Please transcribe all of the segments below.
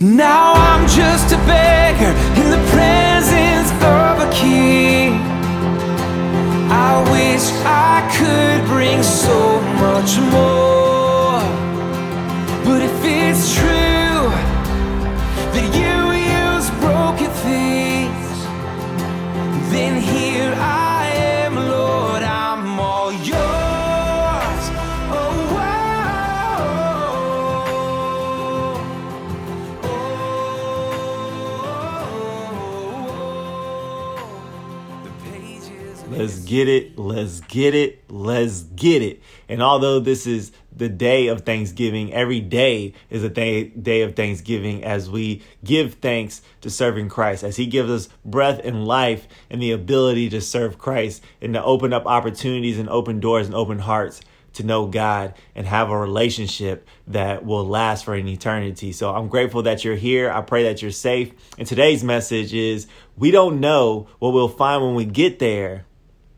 Now I'm just a beggar in the presence of a king. I wish I could bring so much more. Let's get it. Let's get it. Let's get it. And although this is the day of Thanksgiving, every day is a day, day of Thanksgiving as we give thanks to serving Christ, as He gives us breath and life and the ability to serve Christ and to open up opportunities and open doors and open hearts to know God and have a relationship that will last for an eternity. So I'm grateful that you're here. I pray that you're safe. And today's message is we don't know what we'll find when we get there,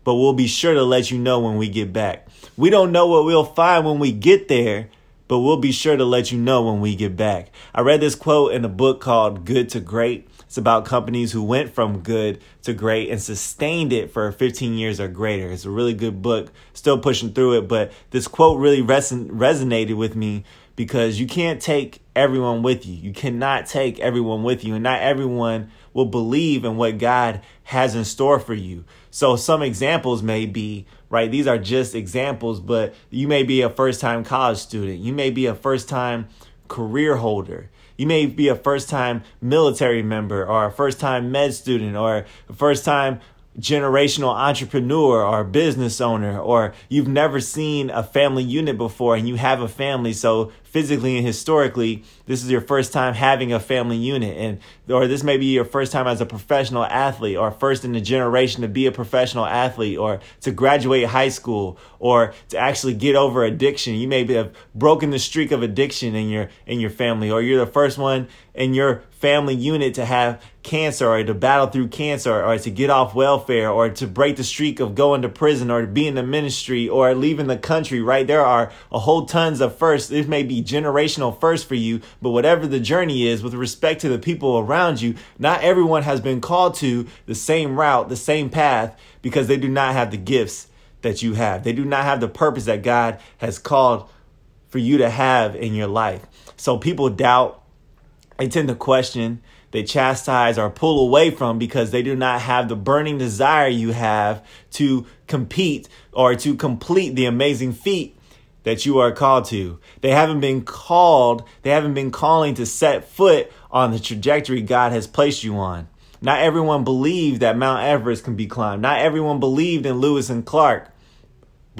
but we'll be sure to let you know when we get back. We don't know what we'll find when we get there, but we'll be sure to let you know when we get back. I read this quote in a book called Good to Great. It's about companies who went from good to great and sustained it for 15 years or greater. It's a really good book, still pushing through it, but this quote really reson- resonated with me because you can't take everyone with you. You cannot take everyone with you, and not everyone will believe in what God has in store for you. So, some examples may be right, these are just examples, but you may be a first time college student, you may be a first time career holder. You may be a first time military member or a first time med student or a first time generational entrepreneur or business owner or you've never seen a family unit before and you have a family so physically and historically this is your first time having a family unit and or this may be your first time as a professional athlete or first in the generation to be a professional athlete or to graduate high school or to actually get over addiction you may have broken the streak of addiction in your in your family or you're the first one in your family unit to have cancer or to battle through cancer or to get off welfare or to break the streak of going to prison or to be in the ministry or leaving the country, right? There are a whole tons of firsts. This may generational first for you, but whatever the journey is with respect to the people around you, not everyone has been called to the same route, the same path because they do not have the gifts that you have. They do not have the purpose that God has called for you to have in your life. So people doubt they tend to question, they chastise or pull away from because they do not have the burning desire you have to compete or to complete the amazing feat that you are called to. They haven't been called, they haven't been calling to set foot on the trajectory God has placed you on. Not everyone believed that Mount Everest can be climbed. Not everyone believed in Lewis and Clark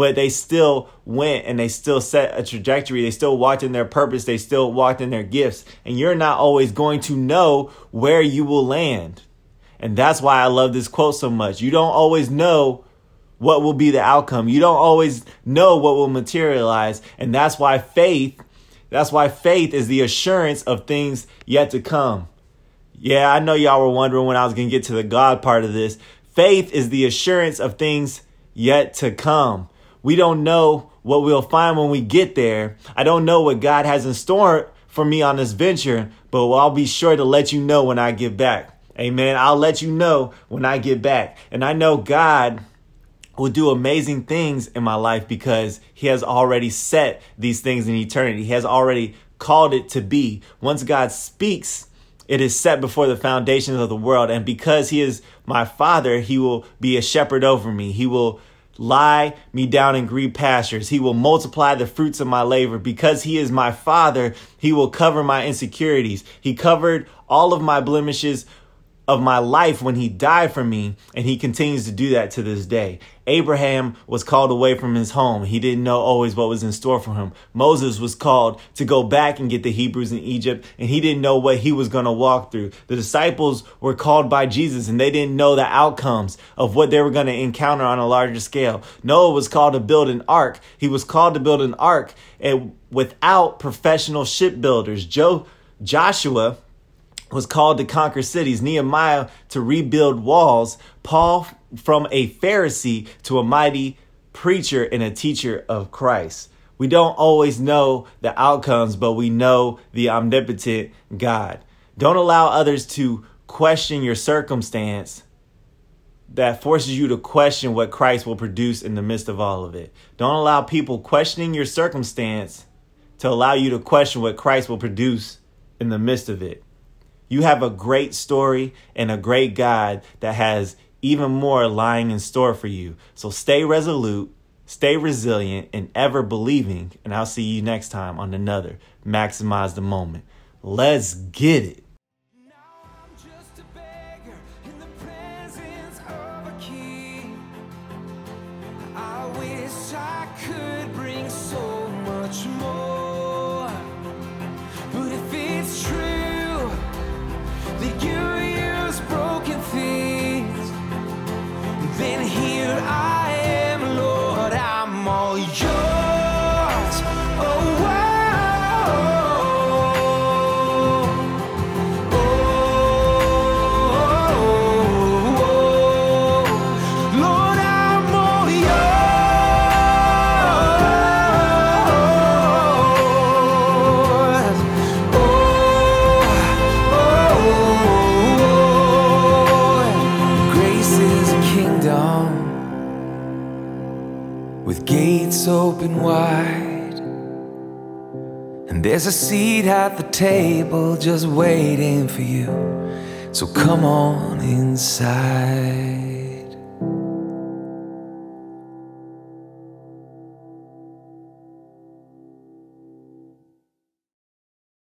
but they still went and they still set a trajectory. They still walked in their purpose. They still walked in their gifts. And you're not always going to know where you will land. And that's why I love this quote so much. You don't always know what will be the outcome. You don't always know what will materialize. And that's why faith, that's why faith is the assurance of things yet to come. Yeah, I know y'all were wondering when I was going to get to the God part of this. Faith is the assurance of things yet to come. We don't know what we'll find when we get there. I don't know what God has in store for me on this venture, but I'll be sure to let you know when I get back. Amen. I'll let you know when I get back. And I know God will do amazing things in my life because He has already set these things in eternity. He has already called it to be. Once God speaks, it is set before the foundations of the world. And because He is my Father, He will be a shepherd over me. He will lie me down in green pastures. He will multiply the fruits of my labor. Because he is my father, he will cover my insecurities. He covered all of my blemishes of my life when he died for me, and he continues to do that to this day. Abraham was called away from his home. He didn't know always what was in store for him. Moses was called to go back and get the Hebrews in Egypt, and he didn't know what he was going to walk through. The disciples were called by Jesus, and they didn't know the outcomes of what they were going to encounter on a larger scale. Noah was called to build an ark. He was called to build an ark and without professional shipbuilders. Joe, Joshua, was called to conquer cities, Nehemiah to rebuild walls, Paul from a Pharisee to a mighty preacher and a teacher of Christ. We don't always know the outcomes, but we know the omnipotent God. Don't allow others to question your circumstance that forces you to question what Christ will produce in the midst of all of it. Don't allow people questioning your circumstance to allow you to question what Christ will produce in the midst of it. You have a great story and a great God that has even more lying in store for you. So stay resolute, stay resilient, and ever believing. And I'll see you next time on another Maximize the Moment. Let's get it. With gates open wide. And there's a seat at the table just waiting for you. So come on inside.